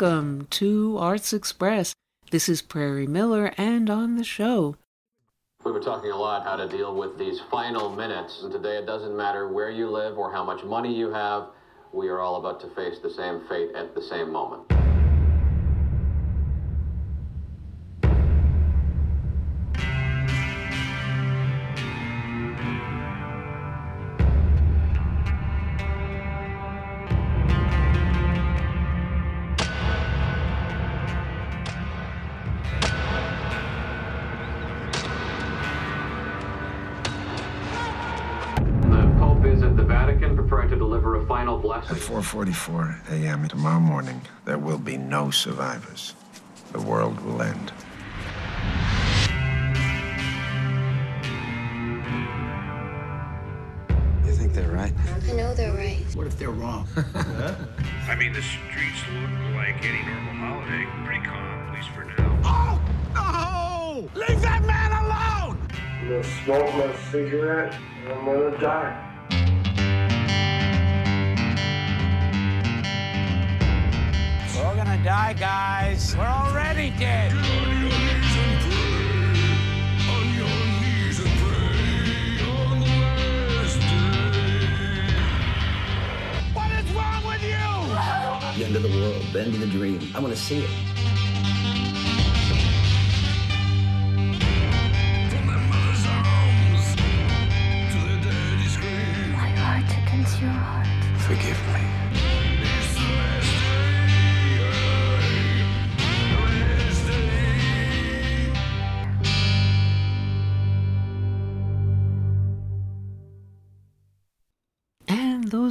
welcome to Arts Express. This is Prairie Miller, and on the show. We were talking a lot how to deal with these final minutes, and today it doesn't matter where you live or how much money you have, we are all about to face the same fate at the same moment. At 4:44 a.m. tomorrow morning, there will be no survivors. The world will end. You think they're right? I know they're right. What if they're wrong? I mean, the streets look like any normal holiday. Pretty calm, at least for now. Oh! No! Leave that man alone! I'm gonna smoke my cigarette and I'm gonna die. Gonna die, guys. We're already dead. What is wrong with you? The end of the world, the end of the dream. I want to see it.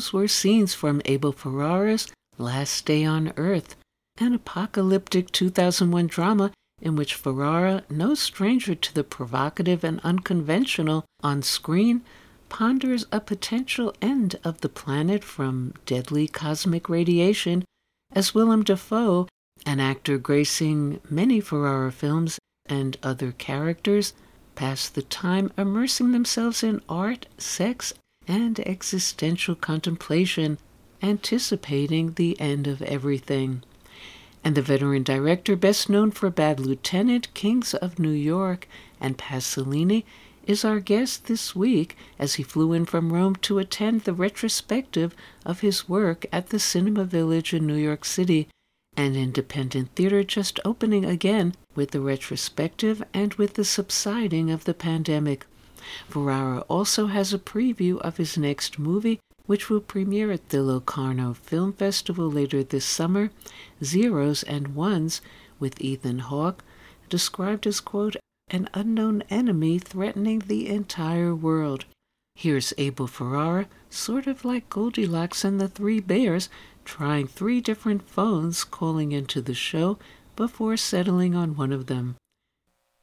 Those were scenes from Abel Ferrara's Last Day on Earth, an apocalyptic 2001 drama in which Ferrara, no stranger to the provocative and unconventional on screen, ponders a potential end of the planet from deadly cosmic radiation, as Willem Dafoe, an actor gracing many Ferrara films and other characters, pass the time immersing themselves in art, sex, and existential contemplation, anticipating the end of everything. And the veteran director, best known for Bad Lieutenant, Kings of New York, and Pasolini, is our guest this week as he flew in from Rome to attend the retrospective of his work at the Cinema Village in New York City, an independent theater just opening again with the retrospective and with the subsiding of the pandemic. Ferrara also has a preview of his next movie, which will premiere at the Locarno Film Festival later this summer, Zeros and Ones, with Ethan Hawke, described as, quote, an unknown enemy threatening the entire world. Here's Abel Ferrara, sort of like Goldilocks and the Three Bears, trying three different phones calling into the show before settling on one of them.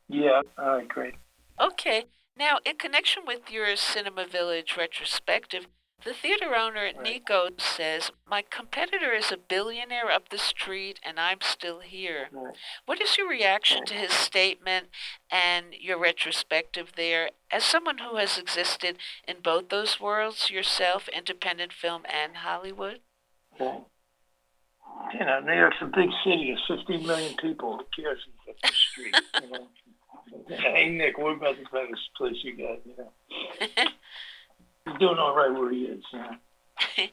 Yeah, all right, great. Okay, now in connection with your Cinema Village retrospective, the theater owner Nico says, My competitor is a billionaire up the street and I'm still here. Right. What is your reaction to his statement and your retrospective there? As someone who has existed in both those worlds, yourself, independent film and Hollywood? Okay. You know, New York's a big city. There's 15 million people. Who cares up the street? You know? hey, Nick, what about this Vegas place you got? You know, he's doing all right where he is. You know?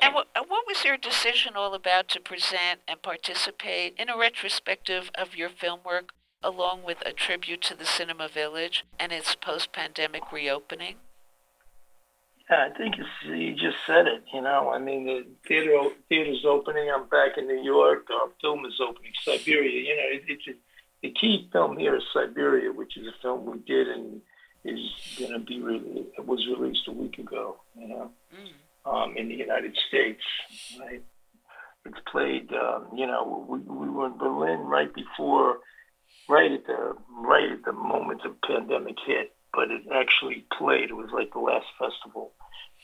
And what, uh, what was your decision all about to present and participate in a retrospective of your film work, along with a tribute to the Cinema Village and its post pandemic reopening? Yeah, I think it's, you just said it. You know, I mean, the theater theater's opening. I'm back in New York. Our film is opening. Siberia. You know, it, it's a, the key film here is Siberia, which is a film we did and is going to be re- it was released a week ago. You know, um, in the United States. Right? It's played. Um, you know, we, we were in Berlin right before, right at the right at the moment the pandemic hit. But it actually played. It was like the last festival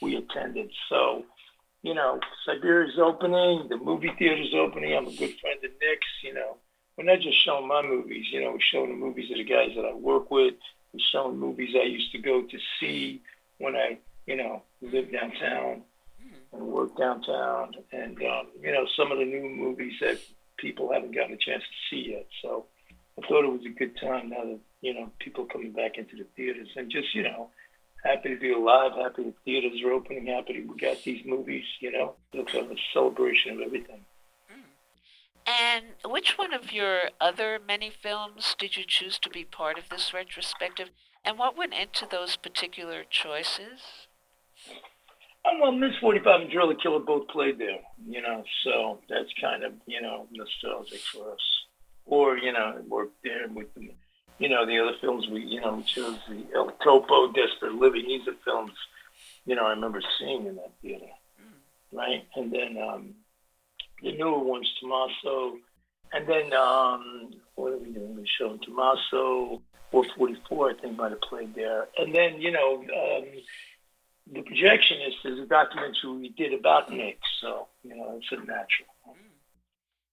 we attended. So, you know, Siberia's opening, the movie theater's opening. I'm a good friend of Nick's. You know, we're not just showing my movies. You know, we're showing the movies of the guys that I work with. We're showing movies I used to go to see when I, you know, lived downtown and worked downtown. And um, you know, some of the new movies that people haven't gotten a chance to see yet. So I thought it was a good time now that you know people coming back into the theaters and just you know happy to be alive, happy the theaters are opening, happy we got these movies. You know, it's a celebration of everything. And which one of your other many films did you choose to be part of this retrospective? And what went into those particular choices? Um, well, Miss 45 and Driller Killer both played there, you know, so that's kind of, you know, nostalgic for us. Or, you know, worked there with, the, you know, the other films we, you know, we chose the El Topo, Desperate Living. These are films, you know, I remember seeing in that theater, mm. right? And then um, the newer ones, Tommaso, and then um, what are we doing? We showing Tommaso, 444, I think, might have played there. And then, you know, um, the projectionist is a documentary we did about Nick, so, you know, it's a natural.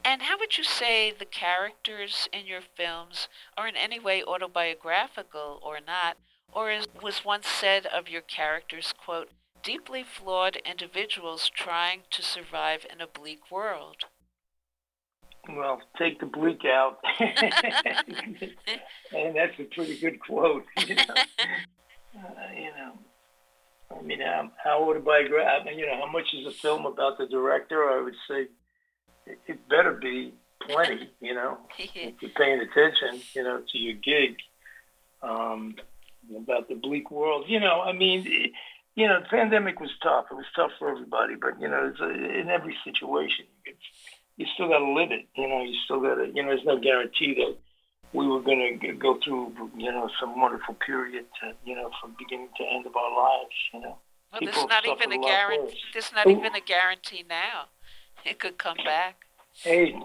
And how would you say the characters in your films are in any way autobiographical or not? Or as was once said of your characters, quote, deeply flawed individuals trying to survive in a bleak world? Well, take the bleak out. and that's a pretty good quote. You know, uh, you know I mean, how, how autobiographical, you know, how much is a film about the director? I would say it, it better be plenty, you know, if you're paying attention, you know, to your gig. Um, about the bleak world. You know, I mean, you know, the pandemic was tough. It was tough for everybody, but you know, a, in every situation, you, you still got to live it. You know, you still got to. You know, there's no guarantee that we were going to go through, you know, some wonderful period, to, you know, from beginning to end of our lives. You know, well, People there's not even a guarantee. There's not even a guarantee now. It could come back. Hey,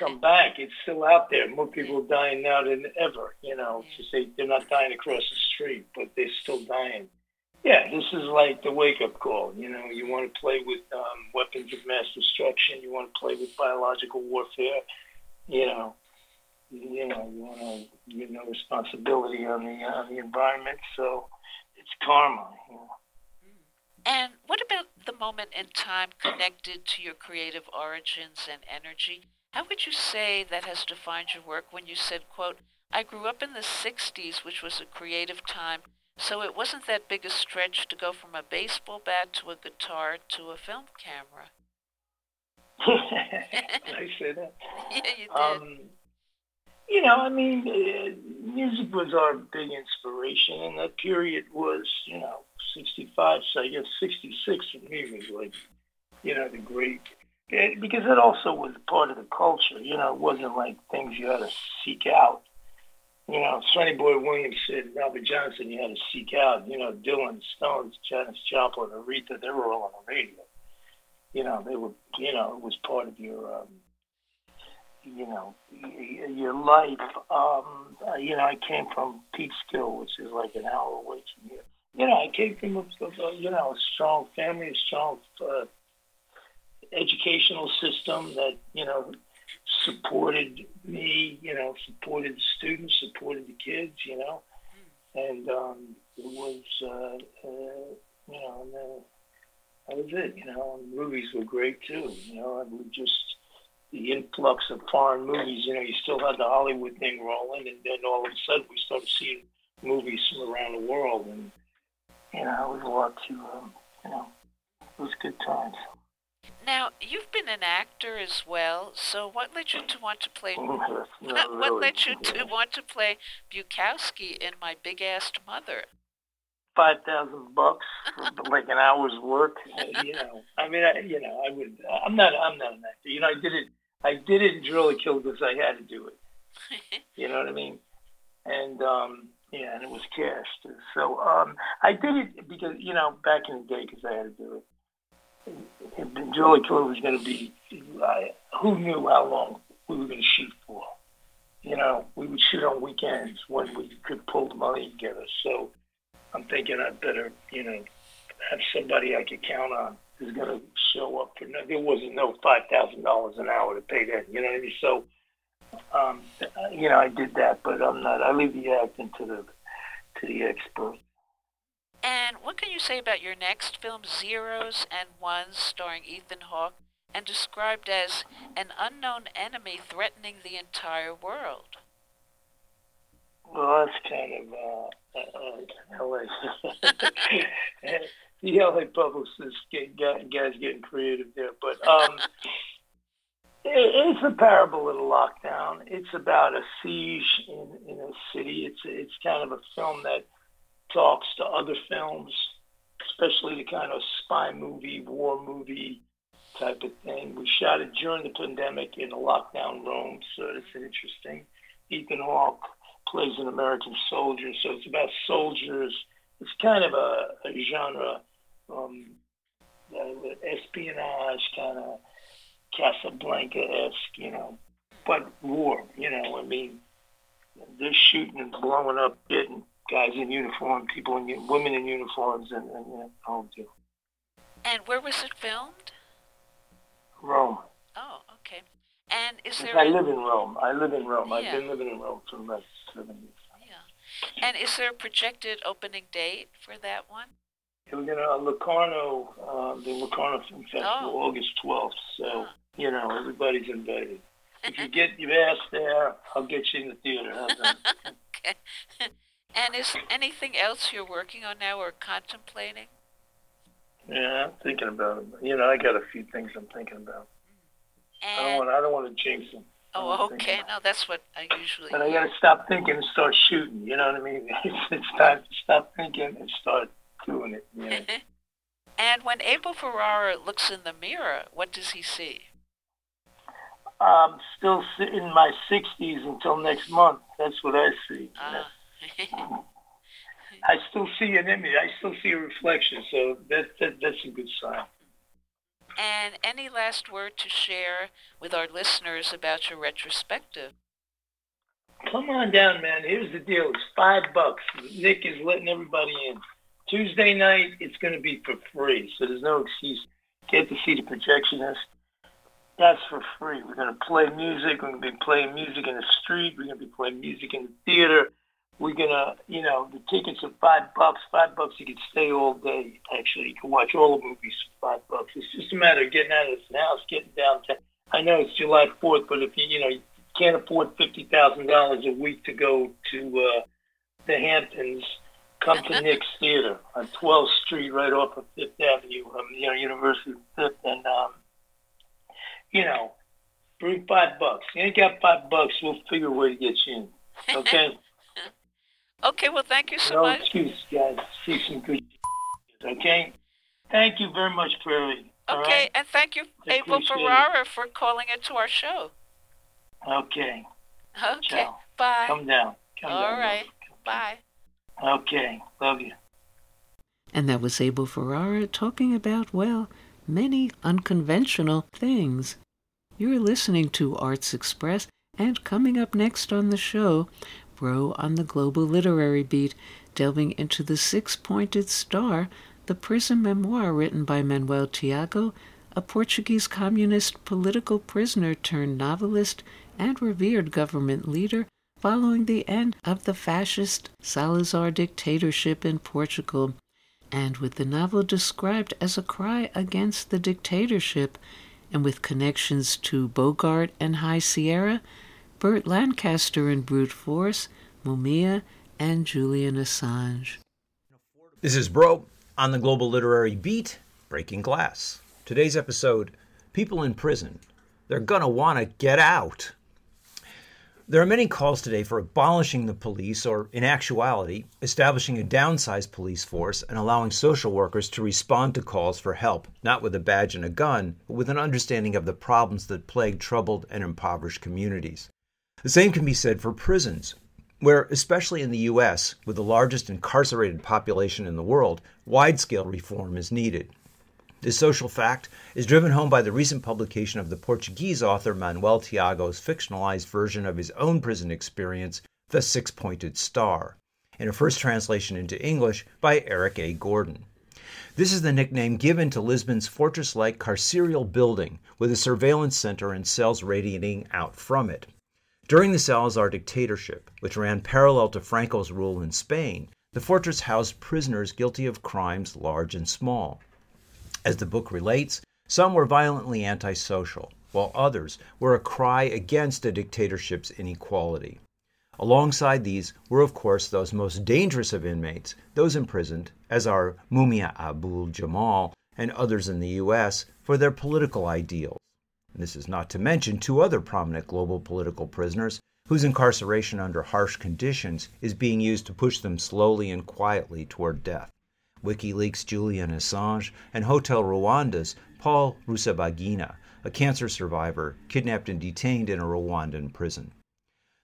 come back. It's still out there. More people dying now than ever. You know, to say they're not dying across the street, but they're still dying yeah, this is like the wake-up call. You know, you want to play with um, weapons of mass destruction. You want to play with biological warfare. You know, you know, you want to you know responsibility on the on the environment. So it's karma. You know. And what about the moment in time connected to your creative origins and energy? How would you say that has defined your work when you said, quote, I grew up in the 60s, which was a creative time so it wasn't that big a stretch to go from a baseball bat to a guitar to a film camera. I say that. Yeah, you did. Um, you know, I mean, uh, music was our big inspiration, and that period was, you know, 65, so I guess 66 for me was like, you know, the great, it, because it also was part of the culture, you know, it wasn't like things you had to seek out you know, Sonny Boy Williams said Robert Johnson you had to seek out, you know, Dylan, Stones, Janis Joplin, Aretha, they were all on the radio. You know, they were, you know, it was part of your, um, you know, your life. Um, uh, you know, I came from Peekskill, which is like an hour away from here. You know, I came from, a, you know, a strong family, a strong uh, educational system that, you know, supported me, you know, supported the students, supported the kids, you know, and um, it was, uh, uh, you know, and then that was it, you know. And movies were great too, you know. And we just the influx of foreign movies, you know, you still had the Hollywood thing rolling, and then all of a sudden we started seeing movies from around the world, and you know, it was a lot to, um, you know, it was good times. Now, you've been an actor as well, so what led you to want to play what, what led you to want to play Bukowski in My Big Assed Mother? Five thousand bucks for like an hour's work. You know, I mean, I, you know, I would. I'm not. I'm not an actor. You know, I did it. I did it in Driller Kill because I had to do it. you know what I mean? And um, yeah, and it was cast. So um, I did it because you know back in the day because I had to do it Driller Killer was going to be, who knew how long we were going to shoot for? You know, we would shoot on weekends when we could pull the money together. So I'm thinking I'd better, you know, have somebody I could count on who's going to show up for. No, there wasn't no five thousand dollars an hour to pay that. You know what I mean? So, um, you know, I did that, but I'm not. I leave the acting to the to the experts. And what can you say about your next film, Zeros and Ones, starring Ethan Hawke and described as an unknown enemy threatening the entire world. Well, that's kind of uh, uh, LA. the LA publicists get, guys getting creative there, but um, it's a parable of a lockdown. It's about a siege in, in a city. It's it's kind of a film that talks to other films, especially the kind of spy movie, war movie type of thing. We shot it during the pandemic in a lockdown Rome, so it's interesting. Ethan Hawke plays an American soldier, so it's about soldiers. It's kind of a, a genre, um, uh, espionage kind of Casablanca-esque, you know, but war, you know, I mean, they're shooting and blowing up, getting guys in uniform, people in women in uniforms, and, and you know, all deal. And where was it filmed? Rome. Oh, okay. And is there? I live in Rome. I live in Rome. Yeah. I've been living in Rome for the last seven years. Yeah. And is there a projected opening date for that one? We're gonna uh, Locarno, uh, the Locarno Film Festival, oh. August twelfth. So. Oh you know, everybody's invited. If you get your ass there, I'll get you in the theater. okay. And is anything else you're working on now or contemplating? Yeah, I'm thinking about it. You know, I got a few things I'm thinking about. And... I don't want. I don't want to jinx them. Oh, okay. No, that's what I usually. But I got to stop thinking and start shooting. You know what I mean? It's, it's time to stop thinking and start doing it. You know? and when Abel Ferrara looks in the mirror, what does he see? I'm still in my 60s until next month. That's what I see. Uh. I still see an image. I still see a reflection. So that, that that's a good sign. And any last word to share with our listeners about your retrospective? Come on down, man. Here's the deal. It's five bucks. Nick is letting everybody in. Tuesday night, it's going to be for free, so there's no excuse. Get to see the projectionist. That's for free. We're going to play music. We're going to be playing music in the street. We're going to be playing music in the theater. We're going to, you know, the tickets are five bucks. Five bucks, you can stay all day, actually. You can watch all the movies for five bucks. It's just a matter of getting out of this house, getting downtown. I know it's July 4th, but if you, you know, you can't afford $50,000 a week to go to uh, the Hamptons, come to Nick's Theater on 12th Street, right off of Fifth Avenue, um, you know, University of Fifth, and um, you know, bring five bucks. You ain't got five bucks, we'll figure a way to get you in. Okay? Okay, well, thank you so no much. No excuse, guys. See some good Okay? Thank you very much, Prairie. Okay, right? and thank you, Abel Ferrara, it. for calling into our show. Okay. Okay. Ciao. Bye. Come down. Come All down. right. Bye. Okay. Love you. And that was Abel Ferrara talking about, well, many unconventional things. You're listening to Arts Express, and coming up next on the show, Broe on the Global Literary Beat, delving into The Six Pointed Star, the prison memoir written by Manuel Tiago, a Portuguese communist political prisoner turned novelist and revered government leader following the end of the fascist Salazar dictatorship in Portugal. And with the novel described as a cry against the dictatorship, and with connections to Bogart and High Sierra, Burt Lancaster in Brute Force, Mumia, and Julian Assange. This is Broe on the Global Literary Beat, Breaking Glass. Today's episode People in Prison. They're gonna wanna get out. There are many calls today for abolishing the police, or in actuality, establishing a downsized police force and allowing social workers to respond to calls for help, not with a badge and a gun, but with an understanding of the problems that plague troubled and impoverished communities. The same can be said for prisons, where, especially in the U.S., with the largest incarcerated population in the world, wide scale reform is needed. This social fact is driven home by the recent publication of the Portuguese author Manuel Tiago's fictionalized version of his own prison experience, The Six Pointed Star, in a first translation into English by Eric A. Gordon. This is the nickname given to Lisbon's fortress like carceral building with a surveillance center and cells radiating out from it. During the Salazar dictatorship, which ran parallel to Franco's rule in Spain, the fortress housed prisoners guilty of crimes large and small. As the book relates, Some were violently antisocial, while others were a cry against a dictatorship's inequality. Alongside these were, of course, those most dangerous of inmates, those imprisoned, as are Mumia Abu-Jamal and others in the U.S., for their political ideals. This is not to mention two other prominent global political prisoners whose incarceration under harsh conditions is being used to push them slowly and quietly toward death. WikiLeaks' Julian Assange and Hotel Rwanda's Paul Rusesabagina, a cancer survivor kidnapped and detained in a Rwandan prison.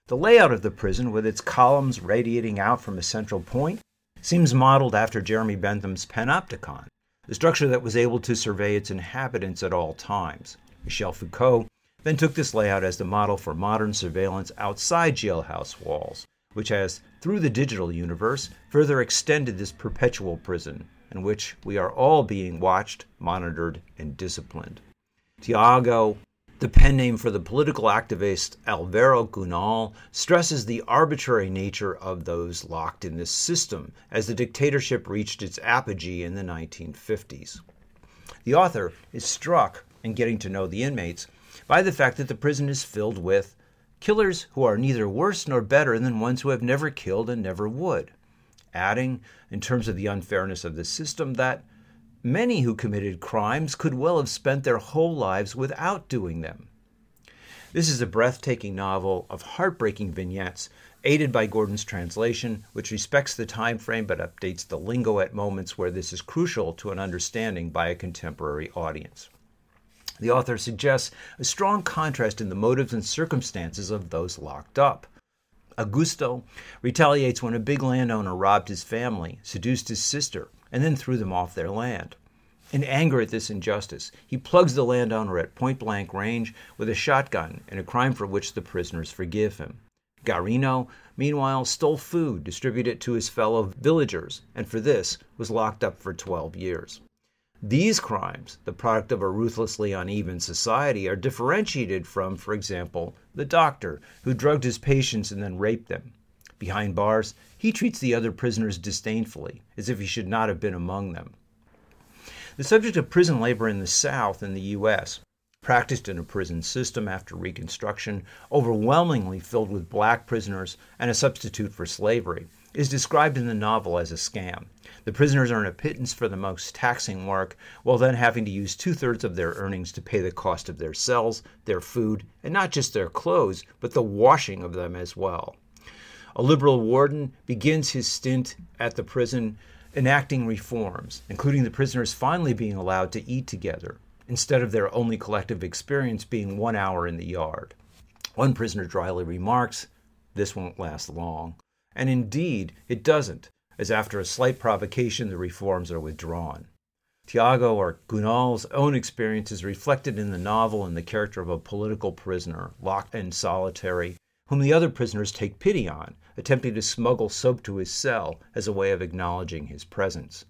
The layout of the prison, with its columns radiating out from a central point, seems modeled after Jeremy Bentham's Panopticon, the structure that was able to survey its inhabitants at all times. Michel Foucault then took this layout as the model for modern surveillance outside jailhouse walls, which has, through the digital universe, further extended this perpetual prison in which we are all being watched, monitored, and disciplined. Tiago the pen name for the political activist Alvaro Cunhal stresses the arbitrary nature of those locked in this system as the dictatorship reached its apogee in the 1950s. The author is struck in getting to know the inmates by the fact that the prison is filled with killers who are neither worse nor better than ones who have never killed and never would, adding, in terms of the unfairness of the system, that Many who committed crimes could well have spent their whole lives without doing them. This is a breathtaking novel of heartbreaking vignettes, aided by Gordon's translation, which respects the time frame but updates the lingo at moments where this is crucial to an understanding by a contemporary audience. The author suggests a strong contrast in the motives and circumstances of those locked up. Augusto retaliates when a big landowner robbed his family, seduced his sister, and then threw them off their land. In anger at this injustice, he plugs the landowner at point blank range with a shotgun in a crime for which the prisoners forgive him. Garino, meanwhile, stole food, distributed it to his fellow villagers, and for this was locked up for 12 years. These crimes, the product of a ruthlessly uneven society, are differentiated from, for example, the doctor who drugged his patients and then raped them. Behind bars, he treats the other prisoners disdainfully, as if he should not have been among them. The subject of prison labor in the South in the U.S., practiced in a prison system after Reconstruction, overwhelmingly filled with black prisoners and a substitute for slavery, is described in the novel as a scam. The prisoners earn a pittance for the most taxing work, while then having to use two thirds of their earnings to pay the cost of their cells, their food, and not just their clothes, but the washing of them as well. A liberal warden begins his stint at the prison enacting reforms, including the prisoners finally being allowed to eat together, instead of their only collective experience being one hour in the yard. One prisoner dryly remarks, This won't last long. And indeed, it doesn't, as after a slight provocation, the reforms are withdrawn. Tiago or Cunhal's own experience is reflected in the novel in the character of a political prisoner, locked and solitary, whom the other prisoners take pity on, attempting to smuggle soap to his cell as a way of acknowledging his presence.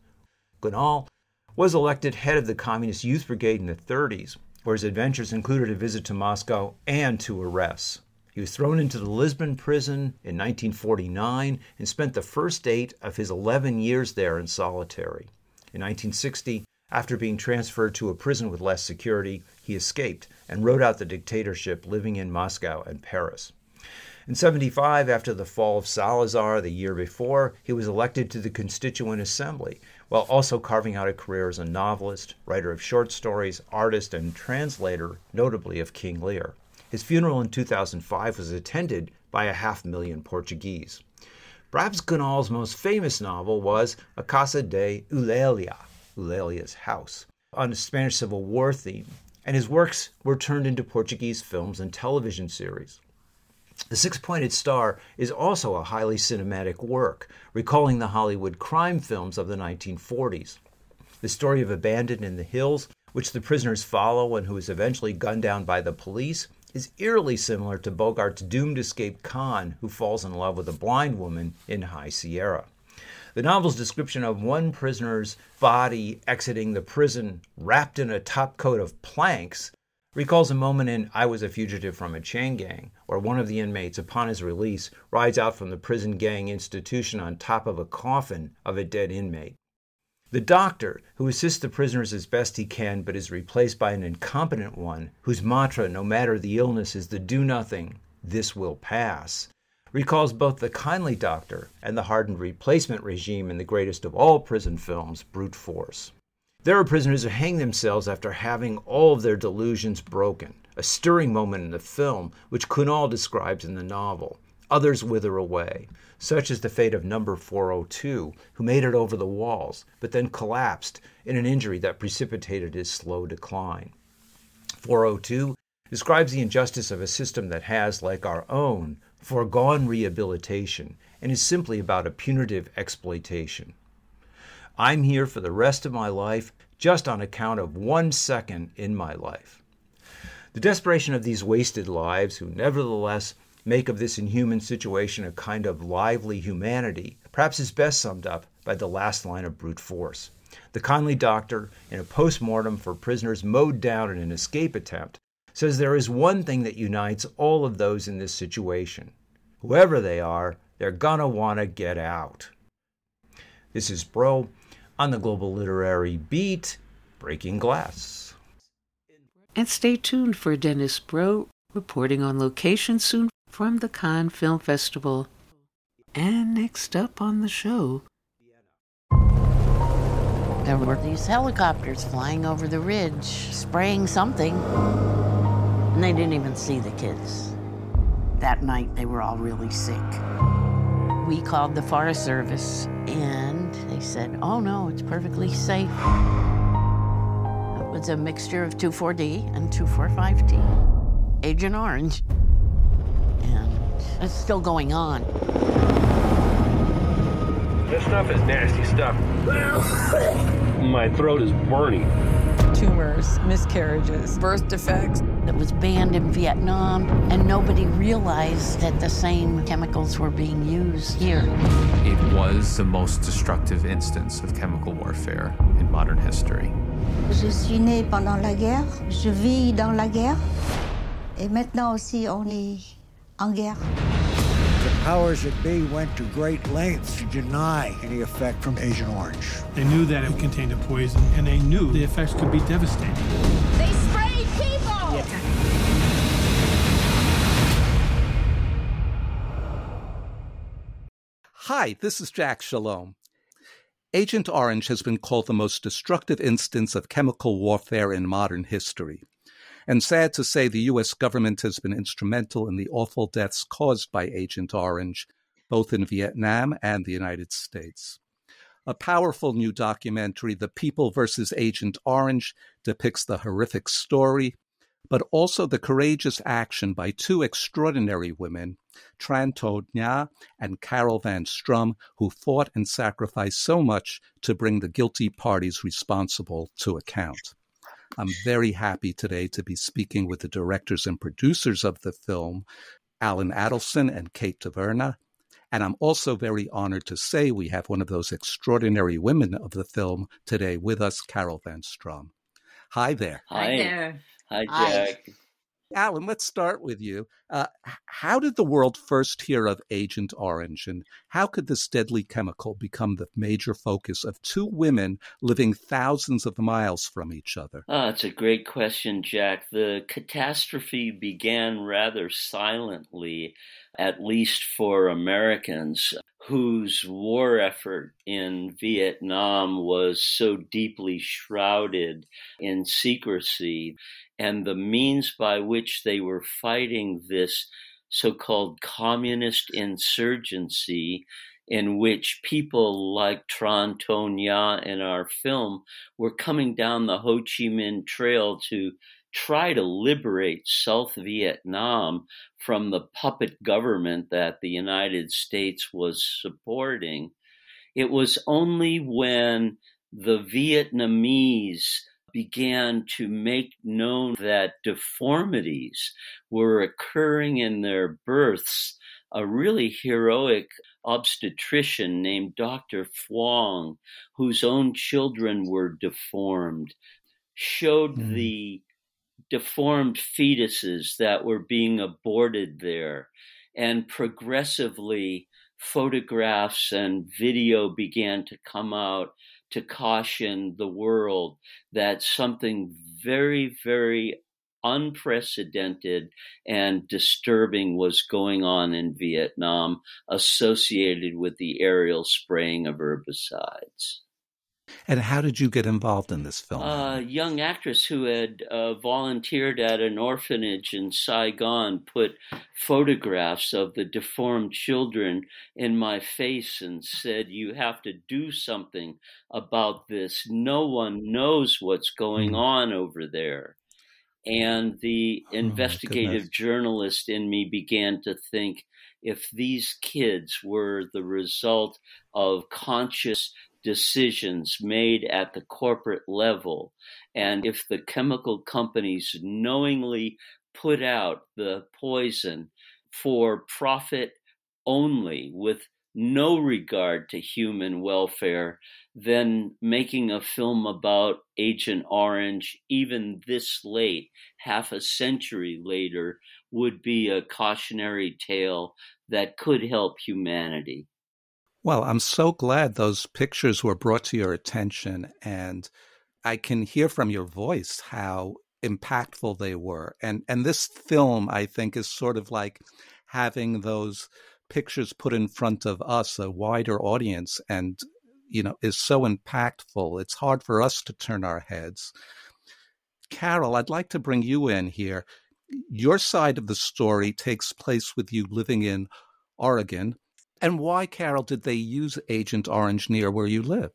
Cunhal was elected head of the Communist Youth Brigade in the 30s, where his adventures included a visit to Moscow and two arrests. He was thrown into the Lisbon prison in 1949 and spent the first eight of his 11 years there in solitary. In 1960, after being transferred to a prison with less security, he escaped and rode out the dictatorship living in Moscow and Paris. In 75, after the fall of Salazar the year before, he was elected to the Constituent Assembly, while also carving out a career as a novelist, writer of short stories, artist, and translator, notably of King Lear. His funeral in 2005 was attended by a half million Portuguese. Perhaps Cunhal's most famous novel was A Casa de Eulalia, Eulalia's House, on a Spanish Civil War theme, and his works were turned into Portuguese films and television series. The Six Pointed Star is also a highly cinematic work, recalling the Hollywood crime films of the 1940s. The story of a bandit in the hills, which the prisoners follow and who is eventually gunned down by the police, is eerily similar to Bogart's doomed escape con who falls in love with a blind woman in High Sierra. The novel's description of one prisoner's body exiting the prison wrapped in a top coat of planks recalls a moment in I Was a Fugitive from a Chain Gang, where one of the inmates, upon his release, rides out from the prison gang institution on top of a coffin of a dead inmate. The doctor, who assists the prisoners as best he can but is replaced by an incompetent one, whose mantra, no matter the illness, is the do nothing, this will pass, recalls both the kindly doctor and the hardened replacement regime in the greatest of all prison films, Brute Force. There are prisoners who hang themselves after having all of their delusions broken, a stirring moment in the film, which Cunhal describes in the novel. Others wither away. Such is the fate of number 402, who made it over the walls, but then collapsed in an injury that precipitated his slow decline. 402 describes the injustice of a system that has, like our own, foregone rehabilitation and is simply about a punitive exploitation. I'm here for the rest of my life just on account of one second in my life. The desperation of these wasted lives, who nevertheless make of this inhuman situation a kind of lively humanity, perhaps is best summed up by the last line of brute force. The kindly doctor, in a post mortem for prisoners mowed down in an escape attempt, says there is one thing that unites all of those in this situation. Whoever they are, they're gonna want to get out. This is Broe on the Global Literary Beat, Breaking Glass. And stay tuned for Dennis Broe reporting on location soon from the Cannes Film Festival. And next up on the show, there were these helicopters flying over the ridge, spraying something, and they didn't even see the kids. That night, they were all really sick. We called the Forest Service, and they said, oh no, it's perfectly safe. It was a mixture of 2,4-D and 2,4,5-T. Agent Orange. And it's still going on. This stuff is nasty stuff. My throat is burning. Tumors, miscarriages, birth defects. It was banned in Vietnam, and nobody realized that the same chemicals were being used here. It was the most destructive instance of chemical warfare in modern history. Je suis né pendant la guerre, je vis dans la guerre, et maintenant aussi on est en guerre. The powers that be went to great lengths to deny any effect from Agent Orange. They knew that it contained a poison, and they knew the effects could be devastating. They sprayed people! Yeah. Hi, this is Jack Shalom. Agent Orange has been called the most destructive instance of chemical warfare in modern history. And sad to say, the U.S. government has been instrumental in the awful deaths caused by Agent Orange, both in Vietnam and the United States. A powerful new documentary, The People versus Agent Orange, depicts the horrific story, but also the courageous action by two extraordinary women, Tran To Nga and Carol Van Strum, who fought and sacrificed so much to bring the guilty parties responsible to account. I'm very happy today to be speaking with the directors and producers of the film, Alan Adelson and Kate Taverna. And I'm also very honored to say we have one of those extraordinary women of the film today with us, Carol Van Strum. Hi there. Hi there. Hi, Jack. Hi. Alan, let's start with you. Uh, how did the world first hear of Agent Orange, and how could this deadly chemical become the major focus of two women living thousands of miles from each other? Ah, it's a great question, Jack. The catastrophe began rather silently, at least for Americans whose war effort in Vietnam was so deeply shrouded in secrecy and the means by which they were fighting this so-called communist insurgency in which people like Tran in our film were coming down the Ho Chi Minh Trail to try to liberate South Vietnam from the puppet government that the United States was supporting. It was only when the Vietnamese began to make known that deformities were occurring in their births, a really heroic obstetrician named Dr. Phuong, whose own children were deformed, showed mm. the deformed fetuses that were being aborted there. And progressively, photographs and video began to come out to caution the world that something very, very unprecedented and disturbing was going on in Vietnam associated with the aerial spraying of herbicides. And how did you get involved in this film? A young actress who had uh, volunteered at an orphanage in Saigon put photographs of the deformed children in my face and said, You have to do something about this. No one knows what's going mm. on over there. And the oh, investigative journalist in me began to think if these kids were the result of conscious decisions made at the corporate level. And if the chemical companies knowingly put out the poison for profit only with no regard to human welfare, then making a film about Agent Orange, even this late, half a century later, would be a cautionary tale that could help humanity. Well, I'm so glad those pictures were brought to your attention. And I can hear from your voice how impactful they were. And, and this film, I think, is sort of like having those pictures put in front of us, a wider audience, and, you know, is so impactful. It's hard for us to turn our heads. Carol, I'd like to bring you in here. Your side of the story takes place with you living in Oregon and why, Carol, did they use Agent Orange near where you lived?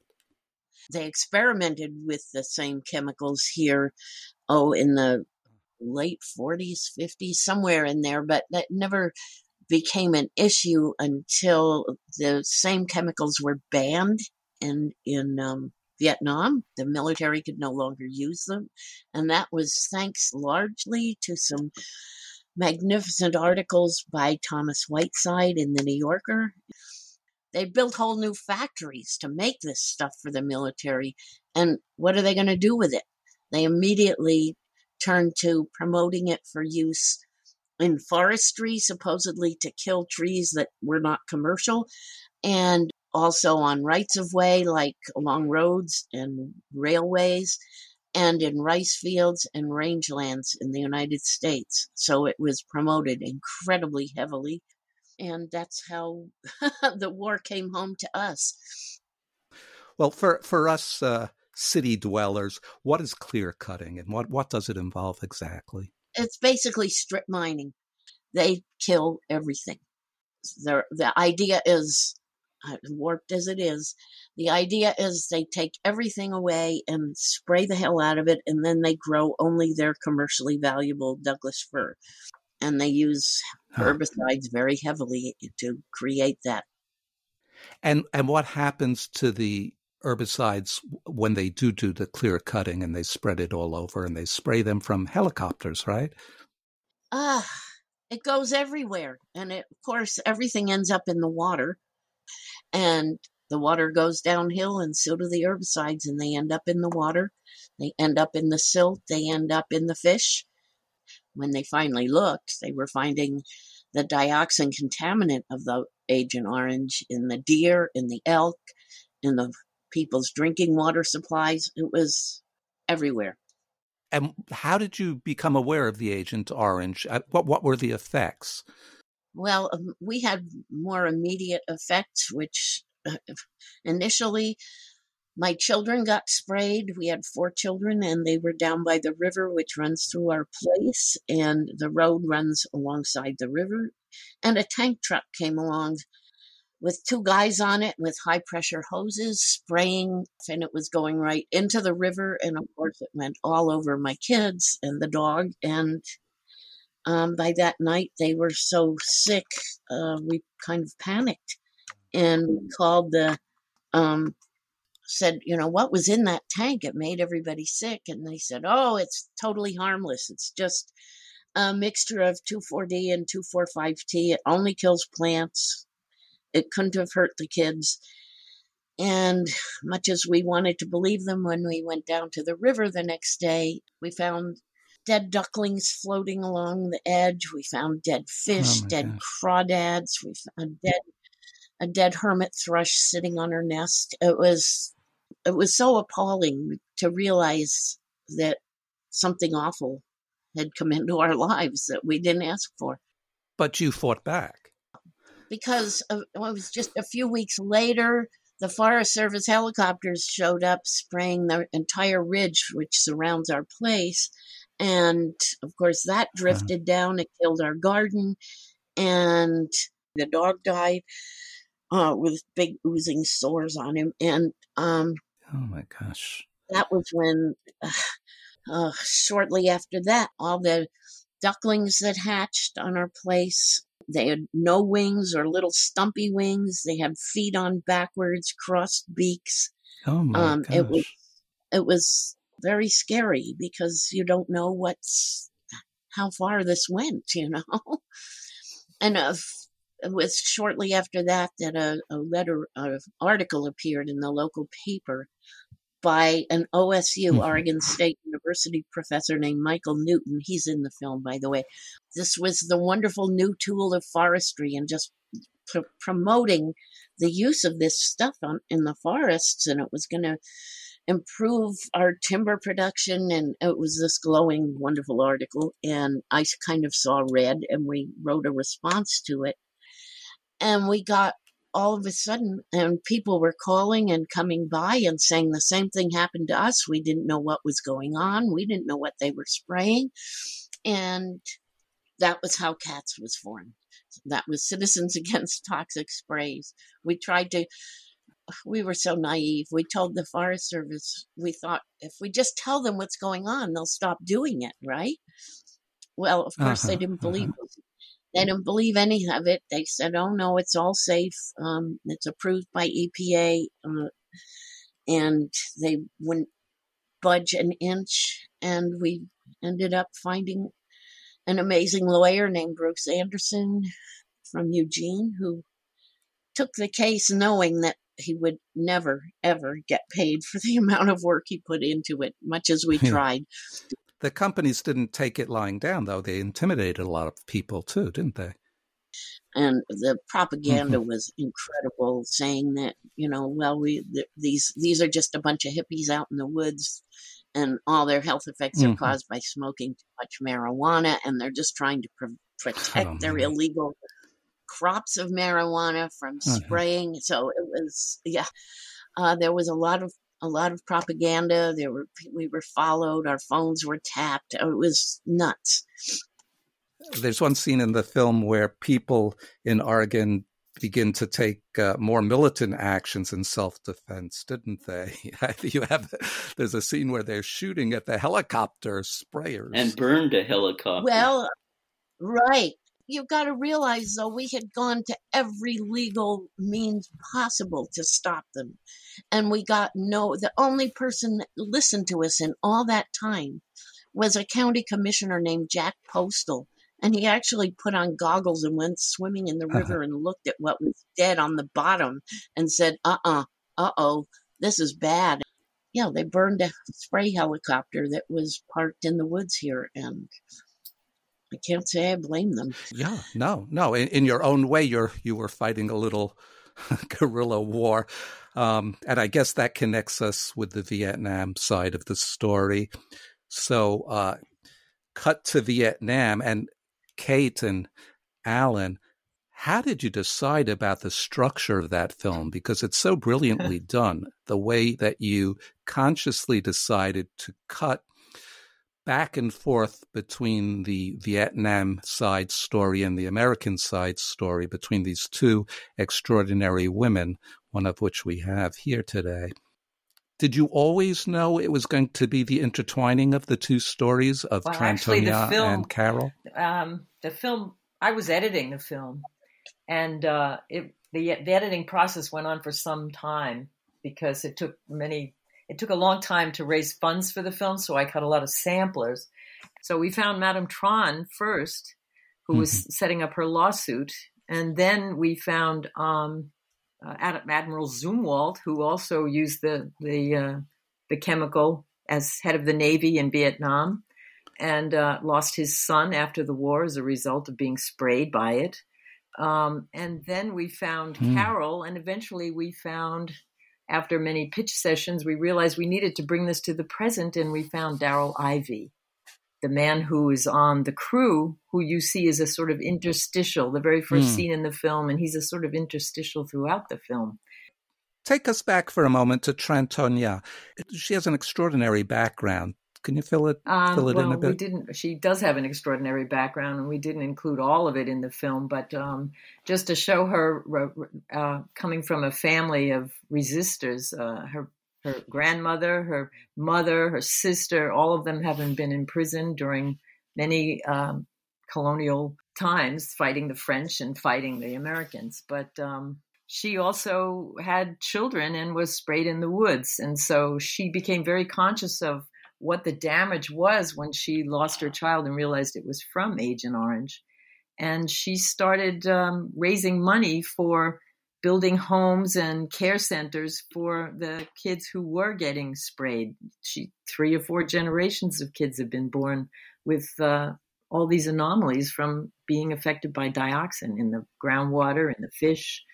They experimented with the same chemicals here, oh, in the late 40s, 50s, somewhere in there, but that never became an issue until the same chemicals were banned in in um, Vietnam. The military could no longer use them, and that was thanks largely to some magnificent articles by Thomas Whiteside in the New Yorker. They built whole new factories to make this stuff for the military. And what are they going to do with it? They immediately turned to promoting it for use in forestry, supposedly to kill trees that were not commercial, and also on rights of way, like along roads and railways and in rice fields and rangelands in the United States. So it was promoted incredibly heavily. And that's how the war came home to us. Well, for, for us uh, city dwellers, what is clear cutting and what, what does it involve exactly? It's basically strip mining. They kill everything. The, the idea is warped as it is. The idea is they take everything away and spray the hell out of it, and then they grow only their commercially valuable Douglas fir. And they use herbicides very heavily to create that. And and what happens to the herbicides when they do do the clear cutting and they spread it all over and they spray them from helicopters, right? Ah, uh, it goes everywhere, and it, of course everything ends up in the water and the water goes downhill and so do the herbicides and they end up in the water. They end up in the silt. They end up in the fish. When they finally looked they were finding the dioxin contaminant of the agent orange in the deer in the elk in the people's drinking water supplies. It was everywhere. And how did you become aware of the agent orange? What what were the effects well, um, we had more immediate effects, which uh, initially my children got sprayed. We had four children, and they were down by the river, which runs through our place, and the road runs alongside the river. And a tank truck came along with two guys on it with high pressure hoses spraying, and it was going right into the river. And of course, it went all over my kids and the dog, and um, by that night they were so sick uh, we kind of panicked and called the um, said you know what was in that tank? It made everybody sick. And they said oh it's totally harmless. It's just a mixture of 2,4-D and 2,4,5-T it only kills plants. It couldn't have hurt the kids. And much as we wanted to believe them when we went down to the river the next day we found dead ducklings floating along the edge. We found dead fish, oh dead gosh. crawdads. We found dead a dead hermit thrush sitting on her nest. It was it was so appalling to realize that something awful had come into our lives that we didn't ask for. But you fought back. Because it was just a few weeks later, the Forest Service helicopters showed up spraying the entire ridge which surrounds our place. And of course, that drifted down. It killed our garden. And the dog died uh, with big oozing sores on him. And um, oh my gosh. That was when, uh, uh, shortly after that, all the ducklings that hatched on our place they had no wings or little stumpy wings. They had feet on backwards, crossed beaks. Oh my um, gosh. It was it was very scary because you don't know what's how far this went, you know. and uh, it was shortly after that that a, a letter, an article appeared in the local paper by an OSU, mm-hmm. Oregon State University professor named Michael Newton. He's in the film, by the way. This was the wonderful new tool of forestry and just pr- promoting the use of this stuff on, in the forests, and it was going to improve our timber production. And it was this glowing, wonderful article. And I kind of saw red, and we wrote a response to it. And we got all of a sudden, and people were calling and coming by and saying the same thing happened to us. We didn't know what was going on. We didn't know what they were spraying. And that was how CATS was formed. That was Citizens Against Toxic Sprays. We tried to, we were so naive. We told the Forest Service, we thought if we just tell them what's going on, they'll stop doing it, right? Well, of course, uh-huh, they didn't believe uh-huh. They didn't believe any of it. They said, "Oh no, it's all safe. Um, it's approved by EPA," uh, and they wouldn't budge an inch. And we ended up finding an amazing lawyer named Bruce Anderson from Eugene who took the case knowing that he would never ever get paid for the amount of work he put into it much as we tried the companies didn't take it lying down, though. They intimidated a lot of people too, didn't they? And the propaganda mm-hmm. was incredible, saying that you know, well, we th- these these are just a bunch of hippies out in the woods, and all their health effects mm-hmm. are caused by smoking too much marijuana, and they're just trying to pr- protect oh, their illegal crops of marijuana from uh-huh. spraying. Mm-hmm. So it was, yeah, uh, there was a lot of a lot of propaganda. There were we were followed. Our phones were tapped. It was nuts. There's one scene in the film where people in Oregon begin to take uh, more militant actions in self-defense, didn't they? you have there's a scene where they're shooting at the helicopter sprayers and burned a helicopter. Well, right you've got to realize though we had gone to every legal means possible to stop them and we got no the only person that listened to us in all that time was a county commissioner named jack postal and he actually put on goggles and went swimming in the uh-huh. river and looked at what was dead on the bottom and said uh-uh uh-oh this is bad yeah they burned a spray helicopter that was parked in the woods here and I can't say I blame them. Yeah, no, no. In, in your own way, you're you were fighting a little guerrilla war, um, and I guess that connects us with the Vietnam side of the story. So, uh, cut to Vietnam, and Kate and Alan. How did you decide about the structure of that film? Because it's so brilliantly done. The way that you consciously decided to cut back and forth between the Vietnam side story and the American side story between these two extraordinary women, one of which we have here today. Did you always know it was going to be the intertwining of the two stories of well, Tran To Nga and Carol? Um, the film, I was editing the film, and uh, it, the, the editing process went on for some time because it took many it took a long time to raise funds for the film, so I cut a lot of samplers. So we found Madame Tran first, who mm-hmm. was setting up her lawsuit, and then we found um, uh, Admiral Zumwalt, who also used the the uh, the chemical as head of the Navy in Vietnam, and uh, lost his son after the war as a result of being sprayed by it. Um, and then we found mm. Carol, and eventually we found after many pitch sessions, we realized we needed to bring this to the present, and we found Darrell Ivy, the man who is on the crew, who you see as a sort of interstitial, the very first Mm. scene in the film, and he's a sort of interstitial throughout the film. Take us back for a moment to Tran To Nga. She has an extraordinary background. Can you fill it Um, fill it well, in a bit? we didn't. She does have an extraordinary background, and we didn't include all of it in the film. But um, just to show her uh, coming from a family of resistors, uh, her her grandmother, her mother, her sister, all of them having been in prison during many um, colonial times, fighting the French and fighting the Americans. But um, she also had children and was sprayed in the woods, and so she became very conscious of what the damage was when she lost her child and realized it was from Agent Orange. And she started um, raising money for building homes and care centers for the kids who were getting sprayed. She three or four generations of kids have been born with uh, all these anomalies from being affected by dioxin in the groundwater and the fish.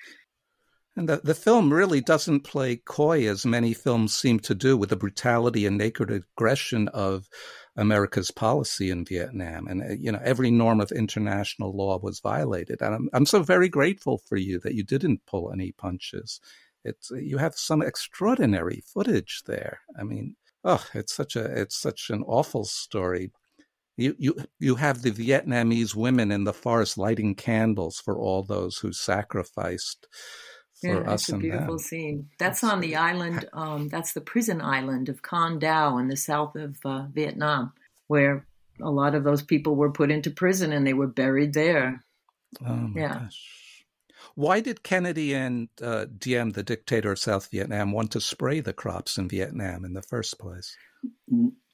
And the, the film really doesn't play coy as many films seem to do with the brutality and naked aggression of America's policy in Vietnam. And, uh, you know, every norm of international law was violated. And I'm, I'm so very grateful for you that you didn't pull any punches. It's, you have some extraordinary footage there. I mean, oh, it's such a, it's such an awful story. You, you, you have the Vietnamese women in the forest lighting candles for all those who sacrificed for yeah, us it's a beautiful them. scene. That's on the island. Um, that's the prison island of Con Dao in the south of uh, Vietnam, where a lot of those people were put into prison and they were buried there. Oh my yeah. gosh. Why did Kennedy and uh, Diem, the dictator of South Vietnam, want to spray the crops in Vietnam in the first place?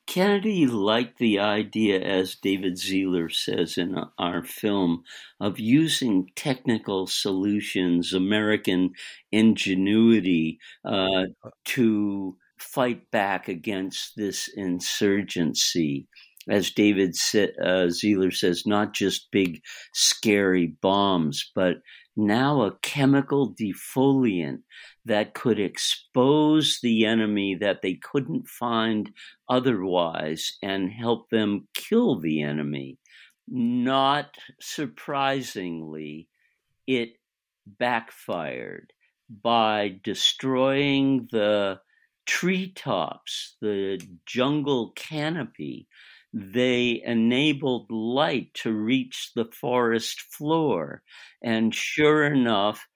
Kennedy liked the idea, as David Zierler says in our film, of using technical solutions, American ingenuity, uh, to fight back against this insurgency. As David uh, Zierler says, not just big, scary bombs, but now a chemical defoliant that could expose the enemy that they couldn't find otherwise and help them kill the enemy. Not surprisingly, it backfired by destroying the treetops, the jungle canopy. They enabled light to reach the forest floor. And sure enough,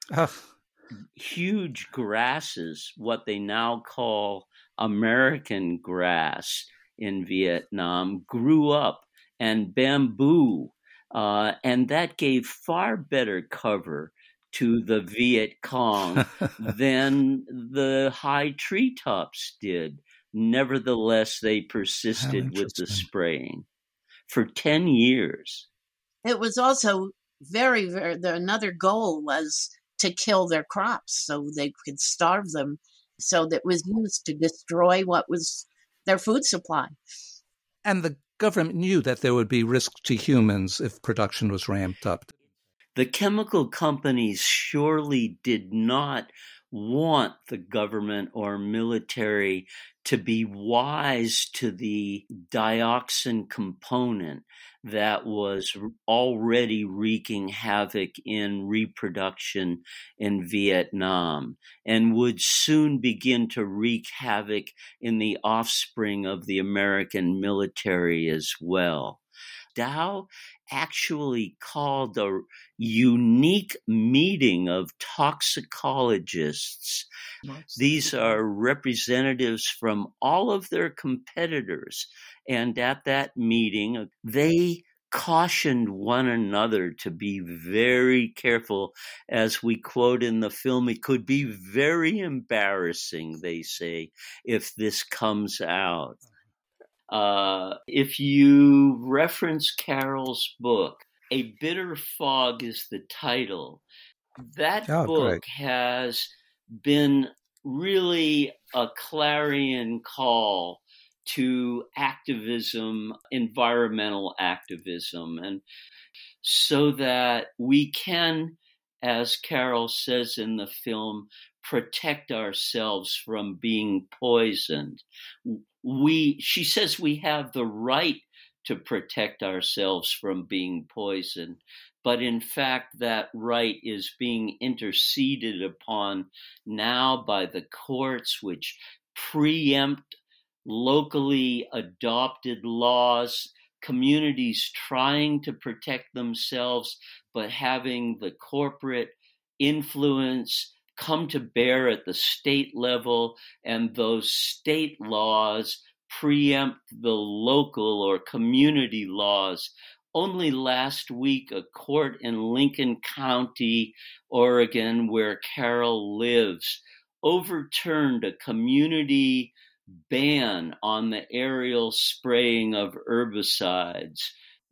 huge grasses, what they now call American grass in Vietnam, grew up and bamboo. Uh, and that gave far better cover to the Viet Cong than the high treetops did. Nevertheless, they persisted with the spraying for 10 years. It was also very, very, the, another goal was to kill their crops so they could starve them. So that was used to destroy what was their food supply. And the government knew that there would be risk to humans if production was ramped up. The chemical companies surely did not want the government or military to be wise to the dioxin component that was already wreaking havoc in reproduction in Vietnam and would soon begin to wreak havoc in the offspring of the American military as well. Dow actually called a unique meeting of toxicologists. These are representatives from all of their competitors. And at that meeting, uh, they cautioned one another to be very careful. As we quote in the film, it could be very embarrassing, they say, if this comes out. Uh, if you reference Carol's book, A Bitter Fog is the title. That Oh, book great. has been really a clarion call to activism, environmental activism, and so that we can, as Carol says in the film, protect ourselves from being poisoned. We, she says we have the right to protect ourselves from being poisoned. But in fact, that right is being interceded upon now by the courts, which preempt locally adopted laws, communities trying to protect themselves, but having the corporate influence come to bear at the state level, and those state laws preempt the local or community laws. Only last week, a court in Lincoln County, Oregon, where Carol lives, overturned a community ban on the aerial spraying of herbicides.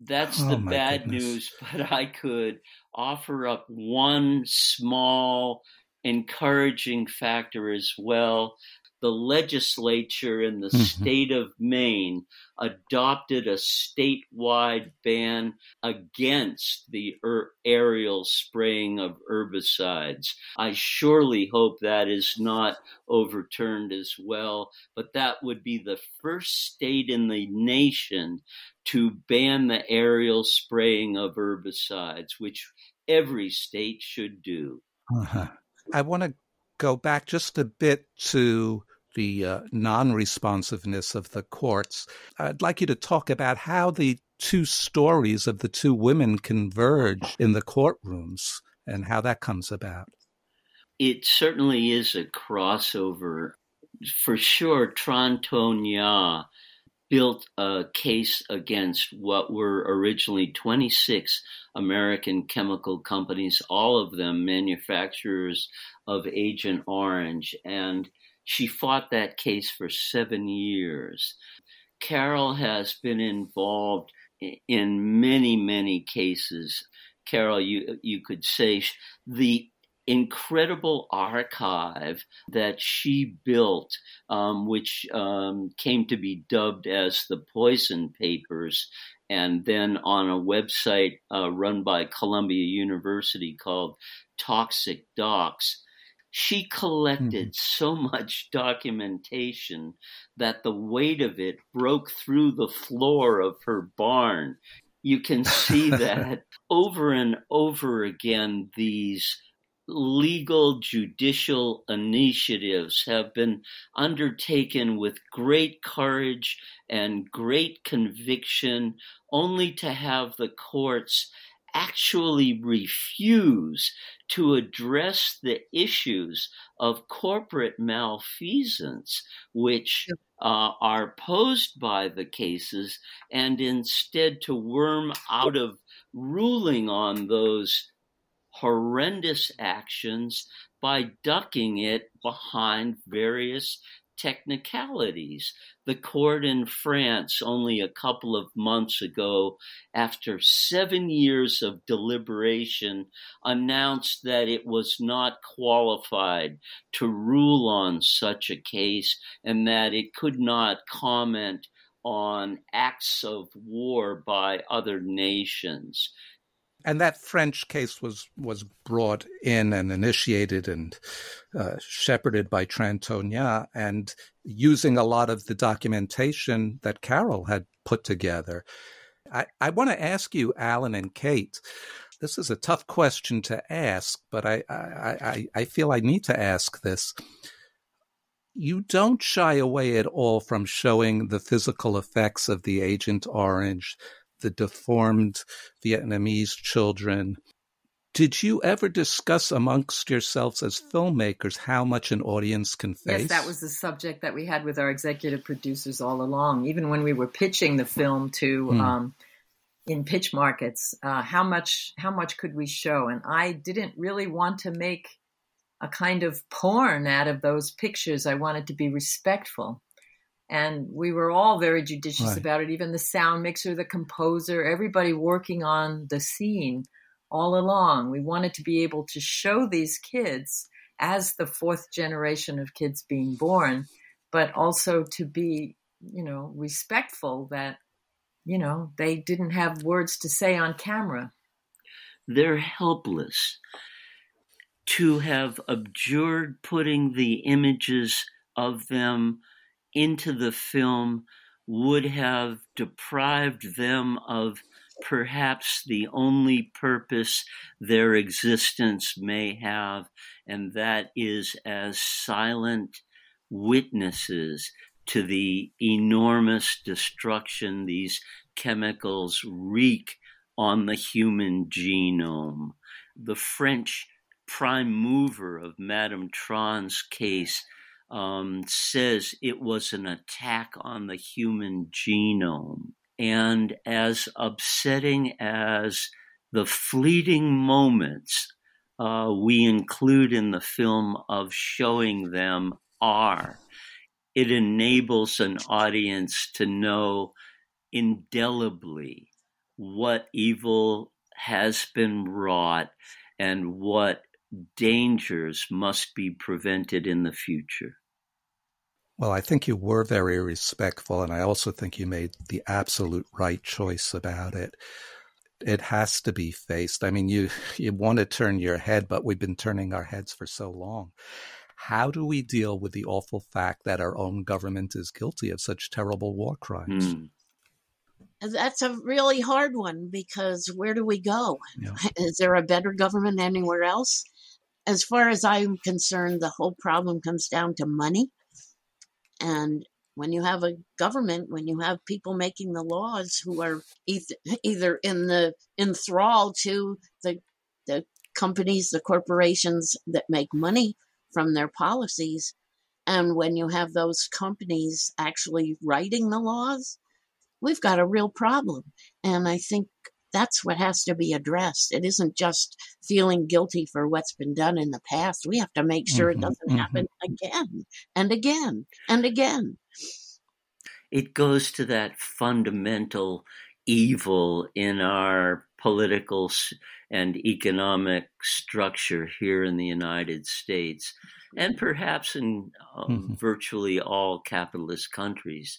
That's Oh, the bad goodness. news, but I could offer up one small encouraging factor as well. The legislature in the Mhm. state of Maine adopted a statewide ban against the er- aerial spraying of herbicides. I surely hope that is not overturned as well, but that would be the first state in the nation to ban the aerial spraying of herbicides, which every state should do. Uh-huh. I want to go back just a bit to the uh, non responsiveness of the courts. I'd like you to talk about how the two stories of the two women converge in the courtrooms and how that comes about. It certainly is a crossover. For sure, Tran To Nga built a case against what were originally 26 American chemical companies, all of them manufacturers of Agent Orange. And she fought that case for seven years. Carol has been involved in many, many cases. Carol, you you could say the incredible archive that she built, um, which um, came to be dubbed as the Poison Papers, and then on a website uh, run by Columbia University called Toxic Docs. She collected so much documentation that the weight of it broke through the floor of her barn. You can see that over and over again, these legal judicial initiatives have been undertaken with great courage and great conviction, only to have the courts actually refuse to address the issues of corporate malfeasance, which uh, are posed by the cases, and instead to worm out of ruling on those horrendous actions by ducking it behind various technicalities. The court in France, only a couple of months ago, after seven years of deliberation, announced that it was not qualified to rule on such a case and that it could not comment on acts of war by other nations. And that French case was was brought in and initiated and uh, shepherded by Tran To Nga, and using a lot of the documentation that Carol had put together. I, I want to ask you, Alan and Kate. This is a tough question to ask, but I, I, I, I feel I need to ask this. You don't shy away at all from showing the physical effects of the Agent Orange, the deformed Vietnamese children. Did you ever discuss amongst yourselves as filmmakers how much an audience can face? Yes, that was the subject that we had with our executive producers all along. Even when we were pitching the film to Hmm. um, in pitch markets, uh, how much how much could we show? And I didn't really want to make a kind of porn out of those pictures. I wanted to be respectful. And we were all very judicious Right. about it, even the sound mixer, the composer, everybody working on the scene all along. We wanted to be able to show these kids as the fourth generation of kids being born, but also to be, you know, respectful that, you know, they didn't have words to say on camera. They're helpless. to have abjured putting the images of them into the film would have deprived them of perhaps the only purpose their existence may have, and that is as silent witnesses to the enormous destruction these chemicals wreak on the human genome. The French prime mover of Madame Tran's case um, says it was an attack on the human genome. And as upsetting as the fleeting moments uh, we include in the film of showing them are, it enables an audience to know indelibly what evil has been wrought and what dangers must be prevented in the future. Well, I think you were very respectful, and I also think you made the absolute right choice about it. It has to be faced. I mean, you you want to turn your head, but we've been turning our heads for so long. How do we deal with the awful fact that our own government is guilty of such terrible war crimes? Mm. That's a really hard one because where do we go? Yeah. Is there a better government anywhere else? As far as I'm concerned, the whole problem comes down to money. And when you have a government, when you have people making the laws who are either, in the enthrall to the the companies, the corporations that make money from their policies, and when you have those companies actually writing the laws, we've got a real problem. And I think that's what has to be addressed. It isn't just feeling guilty for what's been done in the past. We have to make sure Mhm, it doesn't mhm. happen again and again and again. it goes to that fundamental evil in our political and economic structure here in the United States, and perhaps in um, virtually all capitalist countries,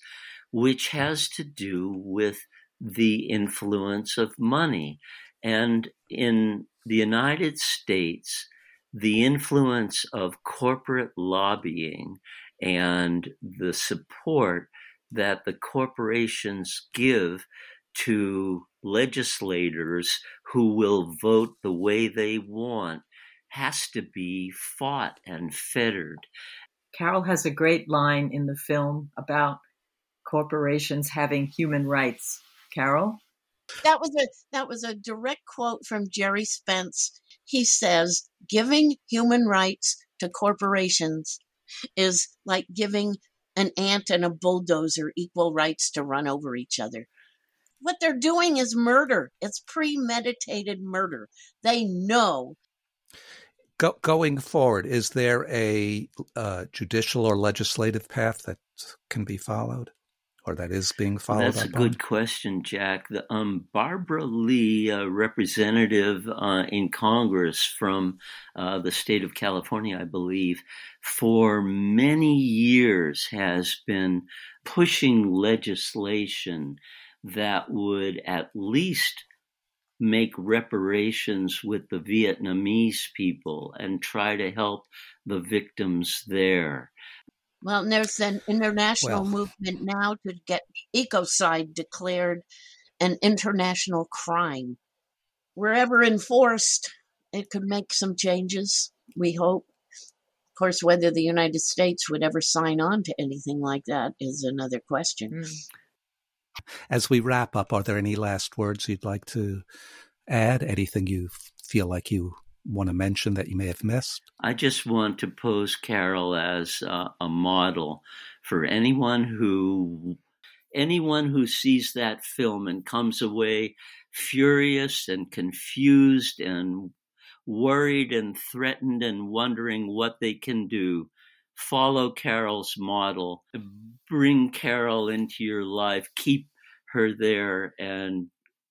which has to do with the influence of money. And in the United States, the influence of corporate lobbying and the support that the corporations give to legislators who will vote the way they want has to be fought and fettered. Carol has a great line in the film about corporations having human rights. Carol? That was a that was a direct quote from Gerry Spence. He says, "Giving human rights to corporations is like giving an ant and a bulldozer equal rights to run over each other." What they're doing is murder. It's premeditated murder. They know Go, going forward, is there a uh, judicial or legislative path that can be followed, or that is being followed? That's a upon? good question, Jack. The, um, Barbara Lee, a representative uh, in Congress from uh, the state of California, I believe, for many years has been pushing legislation that would at least make reparations with the Vietnamese people and try to help the victims there. Well, and there's an international Well- movement now to get ecocide declared an international crime. Wherever enforced, it could make some changes, we hope. Of course, whether the United States would ever sign on to anything like that is another question. Hmm. As we wrap up, are there any last words you'd like to add? Anything you feel like you want to mention that you may have missed? I just want to pose Carol as uh, a model for anyone who anyone who sees that film and comes away furious and confused and worried and threatened and wondering what they can do. Follow Carol's model. Bring Carol into your life. Keep her there and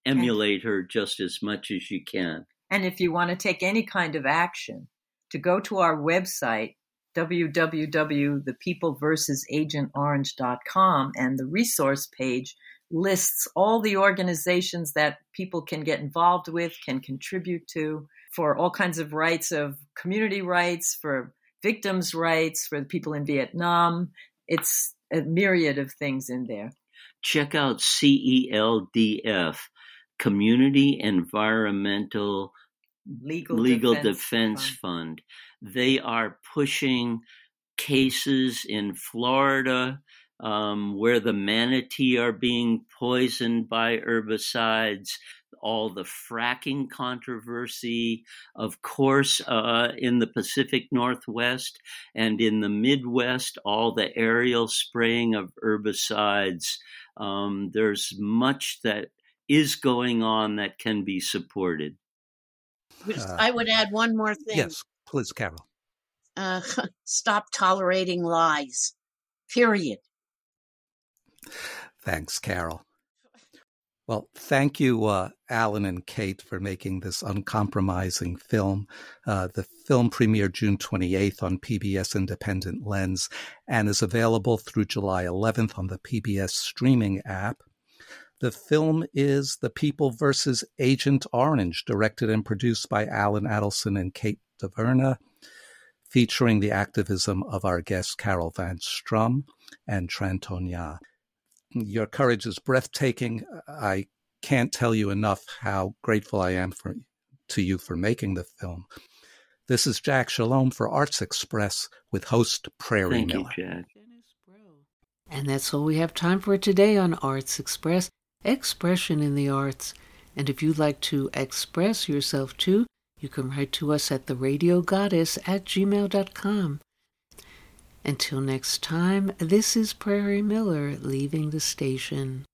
emulate her just as much as you can. And if you want to take any kind of action, to go to our website, www.thepeopleversusagentOrange.com, and the resource page lists all the organizations that people can get involved with, can contribute to for all kinds of rights of community rights, for victims' rights, for the people in Vietnam. It's a myriad of things in there. Check out CELDF, Community Environmental Legal, Legal Defense, Defense Fund. Fund. They are pushing cases in Florida um, where the manatee are being poisoned by herbicides, all the fracking controversy, of course, uh, in the Pacific Northwest and in the Midwest, all the aerial spraying of herbicides. Um, there's much that is going on that can be supported. Uh, I would add one more thing. Yes, please, Carol. Uh, stop tolerating lies. Period. Thanks, Carol. Well, thank you, uh, Alan and Kate, for making this uncompromising film. Uh, the film premiered June 28th on PBS Independent Lens and is available through July 11th on the PBS streaming app. The film is The People versus Agent Orange, directed and produced by Alan Adelson and Kate Taverna, featuring the activism of our guest Carol Van Strum and Tran To Nga your courage is breathtaking. I can't tell you enough how grateful I am for to you for making the film. This is Jack Shalom for Arts Express with host Prairie Thank Miller. you, Jack. And that's all we have time for today on Arts Express Expression in the Arts. And if you'd like to express yourself too, you can write to us at theradiogoddess at gmail.com. Until next time, this is Prairie Miller leaving the station.